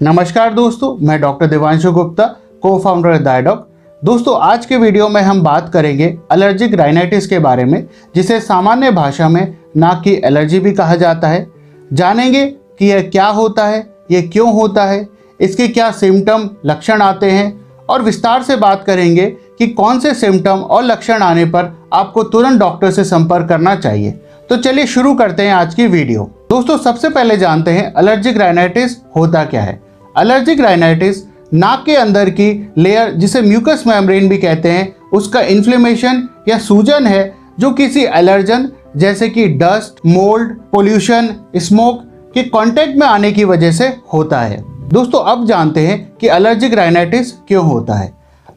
नमस्कार दोस्तों, मैं डॉक्टर देवांशु गुप्ता को फाउंडर डायडॉक दोस्तों, आज के वीडियो में हम बात करेंगे एलर्जिक राइनाइटिस के बारे में, जिसे सामान्य भाषा में नाक की एलर्जी भी कहा जाता है। जानेंगे कि यह क्या होता है ये क्यों होता है, इसके क्या सिम्टम लक्षण आते हैं, और विस्तार से बात करेंगे कि कौन से सिम्टम और लक्षण आने पर आपको तुरंत डॉक्टर से संपर्क करना चाहिए। तो चलिए शुरू करते हैं आज की वीडियो। दोस्तों, सबसे पहले जानते हैं एलर्जिक राइनाइटिस होता क्या है। एलर्जिक राइनाइटिस नाक के अंदर की लेयर जिसे म्यूकस मेम्ब्रेन भी कहते हैं, उसका इन्फ्लेमेशन या सूजन है, जो किसी एलर्जन जैसे कि डस्ट मोल्ड पोल्यूशन स्मोक के कांटेक्ट में आने की वजह से होता है। दोस्तों, अब जानते हैं कि एलर्जिक राइनाइटिस क्यों होता है।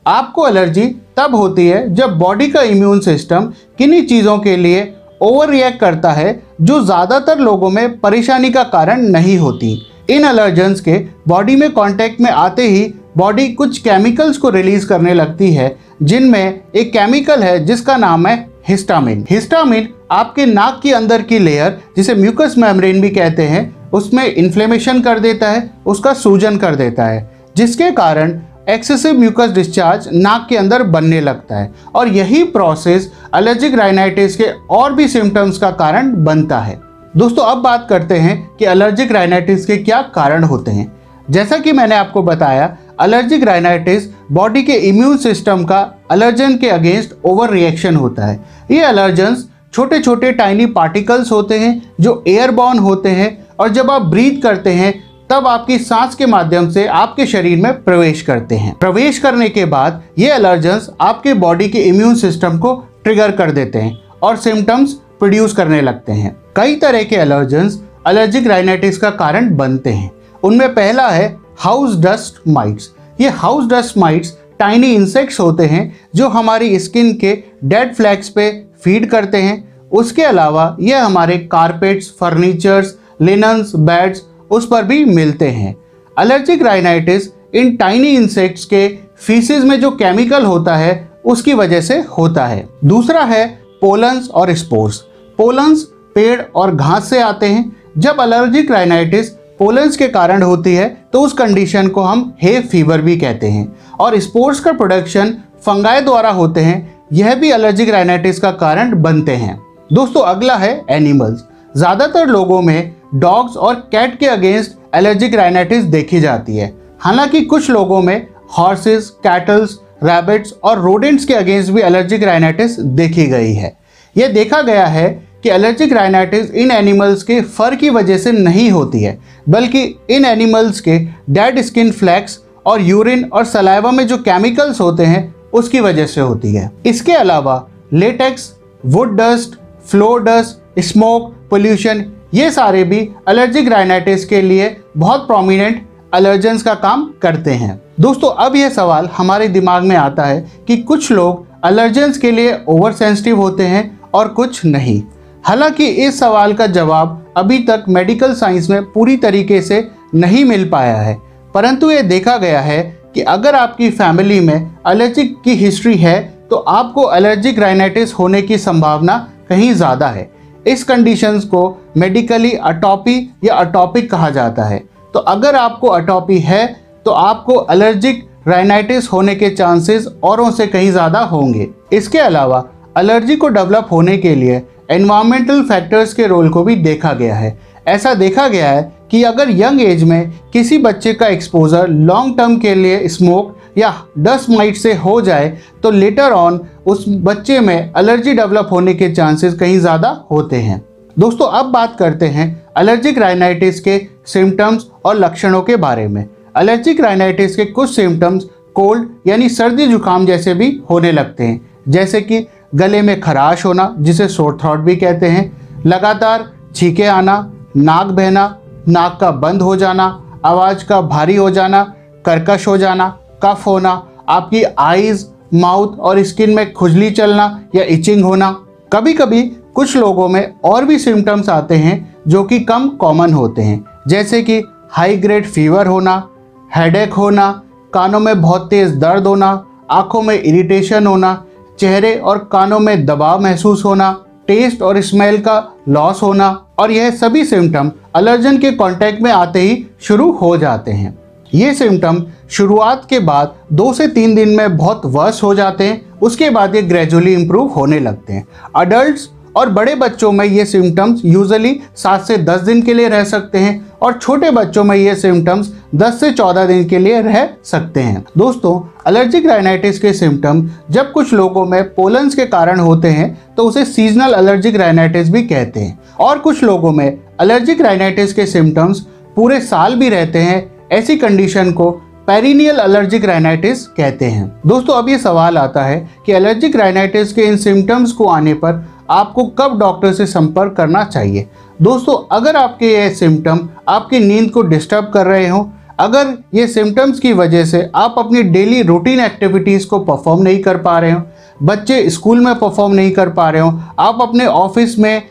आपको एलर्जी तब होती है जब बॉडी का इम्यून सिस्टम किन्हीं चीज़ों के लिए ओवर रिएक्ट करता है, जो ज़्यादातर लोगों में परेशानी का कारण नहीं होती। इन एलर्जेंस के बॉडी में कांटेक्ट में आते ही बॉडी कुछ केमिकल्स को रिलीज़ करने लगती है, जिनमें एक केमिकल है, जिसका नाम है हिस्टामिन हिस्टामिन आपके नाक के अंदर की लेयर जिसे म्यूकस मेम्ब्रेन भी कहते हैं, उसमें इन्फ्लेमेशन कर देता है, उसका सूजन कर देता है, जिसके कारण एक्सेसिव म्यूकस डिस्चार्ज नाक के अंदर बनने लगता है। और यही प्रोसेस एलर्जिक राइनाइटिस के और भी सिम्टम्स का कारण बनता है। दोस्तों, अब बात करते हैं कि एलर्जिक राइनाइटिस के क्या कारण होते हैं। जैसा कि मैंने आपको बताया एलर्जिक राइनाइटिस बॉडी के इम्यून सिस्टम का एलर्जन के अगेंस्ट ओवर रिएक्शन होता है। ये एलर्जेंस छोटे छोटे टाइनी पार्टिकल्स होते हैं, जो एयरबॉर्न होते हैं और जब आप ब्रीथ करते हैं, तब आपकी सांस के माध्यम से आपके शरीर में प्रवेश करते हैं। प्रवेश करने के बाद ये एलर्जेंस आपके बॉडी के इम्यून सिस्टम को ट्रिगर कर देते हैं और सिम्टम्स प्रोड्यूस करने लगते हैं। कई तरह के एलर्जेंस एलर्जिक राइनाइटिस का कारण बनते हैं। उनमें पहला है हाउस डस्ट माइट्स ये house dust mites tiny insects होते हैं, जो हमारी स्किन के डेड फ्लैक्स पे फ़ीड करते हैं। उसके अलावा यह हमारे कारपेट्स फर्नीचर्स लिनन्स बेड्स उस पर भी मिलते हैं। एलर्जिक राइनाइटिस इन टाइनी इंसेक्ट्स के फीसिस में जो केमिकल होता है, उसकी वजह से होता है। दूसरा है पोलन्स और स्पोर्स पोलन्स पेड़ और घास से आते हैं। जब एलर्जिक राइनाइटिस पोलन्स के कारण होती है तो उस कंडीशन को हम हे फीवर भी कहते हैं। और स्पोर्ट्स का प्रोडक्शन फंगाई द्वारा होते हैं, यह भी एलर्जिक राइनाइटिस का कारण बनते हैं। दोस्तों, अगला है एनिमल्स ज़्यादातर लोगों में डॉग्स और कैट के अगेंस्ट एलर्जिक राइनाइटिस देखी जाती है। हालाँकि कुछ लोगों में हॉर्सेस कैटल्स रैबिट्स और रोडेंट्स के अगेंस्ट भी एलर्जिक राइनाइटिस देखी गई है। यह देखा गया है कि एलर्जिक राइनाइटिस इन एनिमल्स के फर की वजह से नहीं होती है, बल्कि इन एनिमल्स के डेड स्किन फ्लैक्स और यूरिन और सलाइवा में जो केमिकल्स होते हैं, उसकी वजह से होती है। इसके अलावा latex wood dust flour dust smoke pollution ये सारे भी एलर्जिक राइनाइटिस के लिए बहुत प्रोमिनेंट एलर्जेंस का काम करते हैं। दोस्तों, अब यह सवाल हमारे दिमाग में आता है कि कुछ लोग एलर्जेंस के लिए ओवर सेंसिटिव होते हैं और कुछ नहीं। हालाँकि इस सवाल का जवाब अभी तक मेडिकल साइंस में पूरी तरीके से नहीं मिल पाया है। परंतु ये देखा गया है कि अगर आपकी फैमिली में एलर्जिक की हिस्ट्री है तो आपको एलर्जिक राइनाइटिस होने की संभावना कहीं ज़्यादा है। इस कंडीशंस को मेडिकली अटॉपी या अटॉपिक कहा जाता है। तो अगर आपको अटॉपी है तो आपको एलर्जिक राइनाइटिस होने के चांसेस औरों से कहीं ज़्यादा होंगे। इसके अलावा एलर्जी को डेवलप होने के लिए एनवायरमेंटल फैक्टर्स के रोल को भी देखा गया है। ऐसा देखा गया है कि अगर यंग एज में किसी बच्चे का एक्सपोजर लॉन्ग टर्म के लिए स्मोक या डस्ट माइट से हो जाए तो लेटर ऑन उस बच्चे में एलर्जी डेवलप होने के चांसेस कहीं ज़्यादा होते हैं। दोस्तों, अब बात करते हैं एलर्जिक राइनाइटिस के सिम्टम्स और लक्षणों के बारे में। एलर्जिक राइनाइटिस के कुछ सिम्टम्स कोल्ड यानी सर्दी जुकाम जैसे भी होने लगते हैं। जैसे कि गले में खराश होना, जिसे सोर थ्रॉट भी कहते हैं। लगातार छीके आना, नाक बहना, नाक का बंद हो जाना, आवाज़ का भारी हो जाना, कर्कश हो जाना, कफ होना, आपकी आईज माउथ और स्किन में खुजली चलना या इचिंग होना। कभी कभी कुछ लोगों में और भी सिम्टम्स आते हैं, जो कि कम कॉमन होते हैं। जैसे कि हाई ग्रेड फीवर होना हेडेक होना, कानों में बहुत तेज़ दर्द होना, आँखों में इरिटेशन होना चेहरे और कानों में दबाव महसूस होना टेस्ट और स्मेल का लॉस होना और यह सभी सिम्टम अलर्जन के कांटेक्ट में आते ही शुरू हो जाते हैं। ये सिम्टम शुरुआत के बाद दो से तीन दिन में बहुत वर्स हो जाते हैं, उसके बाद ये ग्रेजुअली इम्प्रूव होने लगते हैं। अडल्ट और बड़े बच्चों में ये सिम्टम्स यूजली सात से दस दिन के लिए रह सकते हैं और छोटे बच्चों में ये सिम्टम्स 10 से 14 दिन के लिए रह सकते हैं। दोस्तों एलर्जिक राइनाइटिस के सिम्टम जब कुछ लोगों में पोलन्स के कारण होते हैं तो उसे सीजनल एलर्जिक राइनाइटिस भी कहते हैं। और कुछ लोगों में एलर्जिक राइनाइटिस के सिम्टम्स पूरे साल भी रहते हैं, ऐसी कंडीशन को पेरिनियल एलर्जिक राइनाइटिस कहते हैं। दोस्तों, अब ये सवाल आता है कि एलर्जिक राइनाइटिस के इन सिम्टम्स को आने पर आपको कब डॉक्टर से संपर्क करना चाहिए? दोस्तों, अगर आपके ये सिम्टम आपकी नींद को डिस्टर्ब कर रहे हो, अगर ये सिम्टम्स की वजह से आप अपनी डेली रूटीन एक्टिविटीज़ को परफॉर्म नहीं कर पा रहे हो, बच्चे स्कूल में परफॉर्म नहीं कर पा रहे हो, आप अपने ऑफ़िस में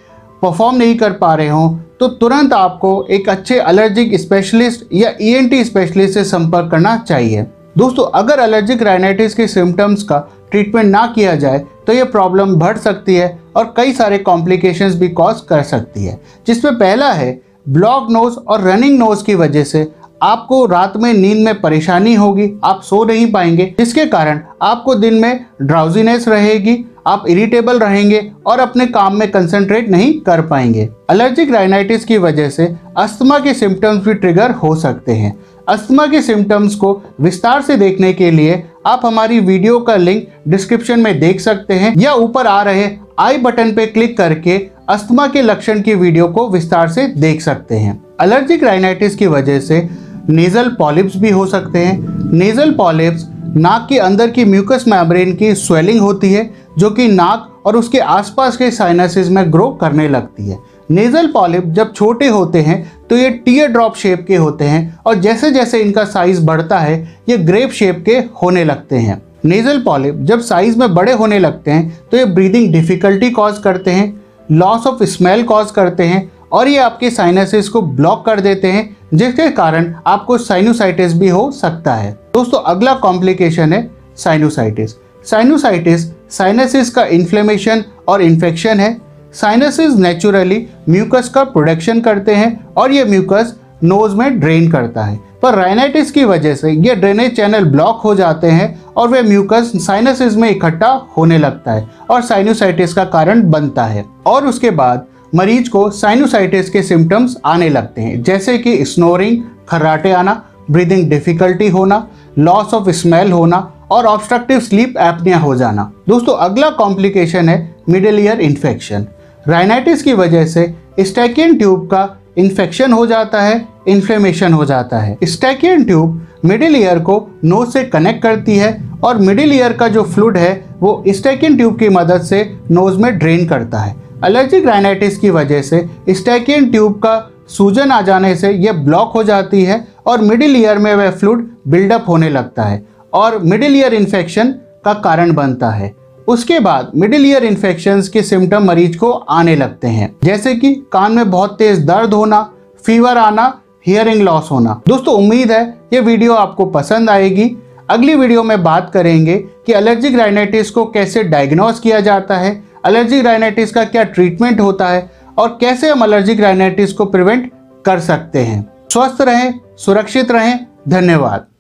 परफॉर्म नहीं कर पा रहे हो तो तुरंत आपको एक अच्छे एलर्जिक स्पेशलिस्ट या ईएनटी e स्पेशलिस्ट से संपर्क करना चाहिए। दोस्तों, अगर एलर्जिक राइनाइटिस के सिम्टम्स का ट्रीटमेंट ना किया जाए तो ये प्रॉब्लम बढ़ सकती है। और कई सारे कॉम्प्लिकेशंस भी कॉज कर सकती है। जिसमें पहला है ब्लॉक नोज़ और रनिंग नोज़ की वजह से आपको रात में नींद में परेशानी होगी, आप सो नहीं पाएँगे, जिसके कारण आपको दिन में ड्राउजीनेस रहेगी, आप इरिटेबल रहेंगे और अपने काम में कंसंट्रेट नहीं कर पाएँगे। एलर्जिक राइनाइटिस की वजह से अस्थमा के सिम्टम्स भी ट्रिगर हो सकते हैं। अस्थमा के सिम्टम्स को विस्तार से देखने के लिए आप हमारी वीडियो का लिंक डिस्क्रिप्शन में देख सकते हैं या ऊपर आ रहे आई बटन पे क्लिक करके अस्थमा के लक्षण की वीडियो को विस्तार से देख सकते हैं। एलर्जिक राइनाइटिस की वजह से नेजल पॉलिप्स भी हो सकते हैं। नेजल पॉलिप्स नाक के अंदर की म्यूकस मेम्ब्रेन की स्वेलिंग होती है, जो कि नाक और उसके आसपास के साइनसिस में ग्रो करने लगती है। नेजल पॉलिप जब छोटे होते हैं तो ये टीयर ड्रॉप शेप के होते हैं और जैसे जैसे इनका साइज़ बढ़ता है, ये ग्रेप शेप के होने लगते हैं। नेजल पॉलिप जब साइज़ में बड़े होने लगते हैं तो ये ब्रीदिंग डिफिकल्टी कॉज करते हैं लॉस ऑफ़ स्मेल कॉज करते हैं और ये आपके साइनसिस को ब्लॉक कर देते हैं, जिसके कारण आपको साइनोसाइटिस भी हो सकता है। दोस्तों, अगला कॉम्प्लिकेशन है साइनोसाइटिस साइनोसाइटिस साइनसिस का इन्फ्लेमेशन और इन्फेक्शन है। साइनसिस नेचुरली म्यूकस का प्रोडक्शन करते हैं और ये म्यूकस नोज़ में ड्रेन करता है। पर राइनाइटिस की वजह से ये ड्रेनेज चैनल ब्लॉक हो जाते हैं और वे म्यूकस साइनसिस में इकट्ठा होने लगता है और साइनोसाइटिस का कारण बनता है। और उसके बाद मरीज़ को साइनोसाइटिस के सिम्टम्स आने लगते हैं, जैसे कि स्नोरिंग खर्राटे आना ब्रीदिंग डिफिकल्टी होना लॉस ऑफ़ स्मेल होना और ऑब्स्ट्रक्टिव स्लीप एपनिया हो जाना। दोस्तों, अगला कॉम्प्लिकेशन है मिडिल ईयर इन्फेक्शन राइनाइटिस की वजह से स्टैकियन ट्यूब का इन्फेक्शन हो जाता है, इन्फ्लेमेशन हो जाता है। स्टैकियन ट्यूब मिडिल ईयर को नोज़ से कनेक्ट करती है और मिडिल ईयर का जो फ्लूड है, वो स्टैकियन ट्यूब की मदद से नोज़ में ड्रेन करता है। एलर्जिक राइनाइटिस की वजह से स्टैकियन ट्यूब का सूजन आ जाने से यह ब्लॉक हो जाती है और मिडिल ईयर में वह फ्लूड बिल्डअप होने लगता है और मिडिल ईयर इन्फेक्शन का कारण बनता है। उसके बाद मिडिल ईयर इन्फेक्शन के सिम्टम मरीज़ को आने लगते हैं। जैसे कि कान में बहुत तेज दर्द होना फीवर आना हियरिंग लॉस होना। दोस्तों, उम्मीद है ये वीडियो आपको पसंद आएगी। अगली वीडियो में बात करेंगे कि एलर्जिक राइनाइटिस को कैसे डायग्नोस किया जाता है एलर्जिक राइनाइटिस का क्या ट्रीटमेंट होता है और कैसे हम एलर्जिक राइनाइटिस को प्रिवेंट कर सकते हैं। स्वस्थ रहें, सुरक्षित रहें। धन्यवाद।